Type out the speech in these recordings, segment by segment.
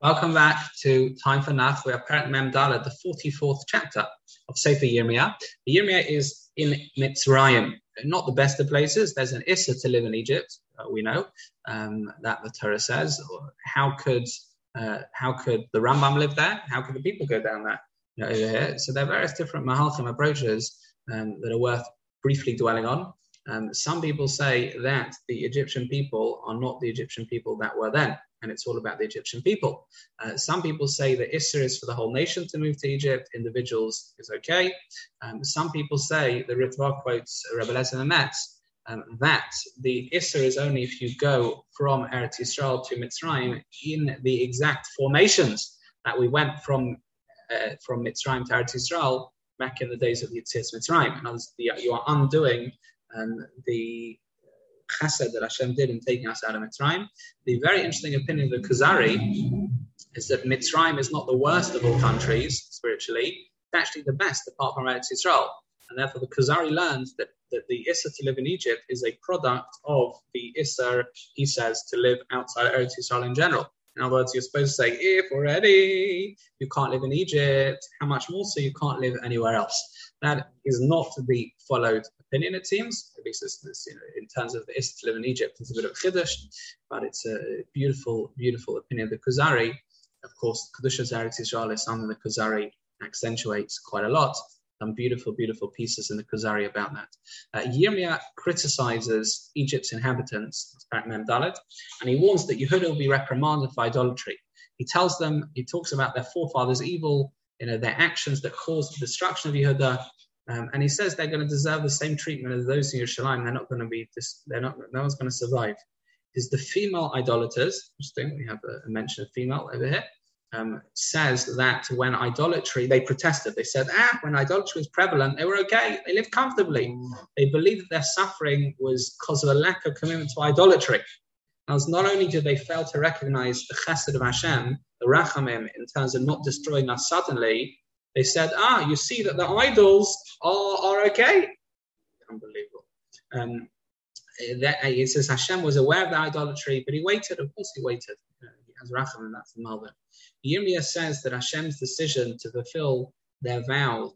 Welcome back to Time for Nach. We are Parak Mem the 44th chapter of Sefer Yirmiyah. Yirmiyah is in Mitzrayim, not the best of places. There's an Issur to live in Egypt, uh, we know, um, that the Torah says. How could uh, how could the Rambam live there? How could the people go down there? You know, over here? So there are various different Mahalchim approaches um, that are worth briefly dwelling on. Um, some people say that the Egyptian people are not the Egyptian people that were then and it's all about the Egyptian people. Uh, some people say that Issur is for the whole nation to move to Egypt, individuals is okay. Um, some people say, the Ritva quotes Rebbe Lezer Metz, um, that the Issur is only if you go from Eretz Yisrael to Mitzrayim in the exact formations that we went from uh, from Mitzrayim to Eretz Yisrael back in the days of Yetzias Mitzrayim. In you are undoing um, the chesed that Hashem did in taking us out of Mitzrayim. The very interesting opinion of the Kuzari is that Mitzrayim is not the worst of all countries spiritually, it's actually the best apart from Eretz Yisrael. And therefore, the Kuzari learns that, that the Issur to live in Egypt is a product of the Issur, he says, to live outside Eretz Yisrael in general. In other words, you're supposed to say, if already you can't live in Egypt, how much more so you can't live anywhere else? That is not the followed opinion, it seems. At least it's, it's, you know, in terms of the to live in Egypt, it's a bit of a chiddush, but it's a beautiful, beautiful opinion. Of the Kuzari, of course, Kedushas Eretz Israel is something the Kuzari accentuates quite a lot. Some beautiful, beautiful pieces in the Kuzari about that. Uh, Yirmiyah criticizes Egypt's inhabitants, Mem and he warns that Yehuda will be reprimanded for idolatry. He tells them, he talks about their forefathers' evil, you know, their actions that caused the destruction of Yehuda, um, and he says they're going to deserve the same treatment as those in Yerushalayim. They're not going to be, dis- they're not, no one's going to survive. Is the female idolaters, interesting, we have a, a mention of female over here, um, says that when idolatry, they protested. They said, ah, when idolatry was prevalent, they were okay. They lived comfortably. They believed that their suffering was because of a lack of commitment to idolatry. As not only did they fail to recognize the chesed of Hashem, the rachamim, in terms of not destroying us suddenly, they said, ah, you see that the idols are, are okay. Unbelievable. Um, that, uh, it says Hashem was aware of the idolatry, but he waited. Of course, he waited. Has and that's the Malbim. Yirmiyah says that Hashem's decision to fulfill their vow,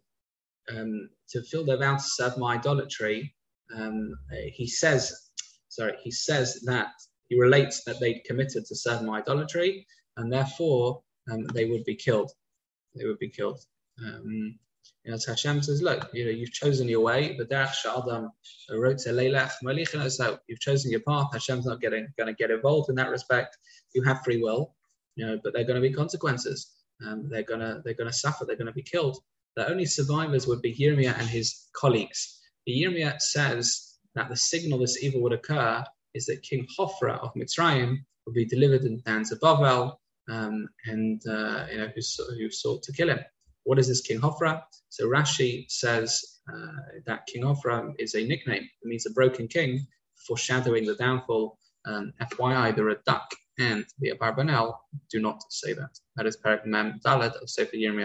um, to fulfill their vow to serve my idolatry, um, he says, sorry, he says that he relates that they'd committed to serve my idolatry, and therefore um, they would be killed. They would be killed. Um, you know, Hashem says, look, you know, you've chosen your way, but to so you've chosen your path. Hashem's not getting going to get involved in that respect. You have free will, you know, but there are going to be consequences. Um, they're gonna they're gonna suffer. They're going to be killed. The only survivors would be Yirmiyah and his colleagues. Yirmiyah says that the signal this evil would occur is that King Hofra of Mitzrayim would be delivered in the hands of um, and uh, you know who, who sought to kill him. What is this King Hofra? So Rashi says uh, that King Hofra is a nickname. It means a broken king, foreshadowing the downfall. Um, FYI, the Radak and the Abarbanel do not say that. That is Parak Mem Dalet of Sefer Yirmiyah.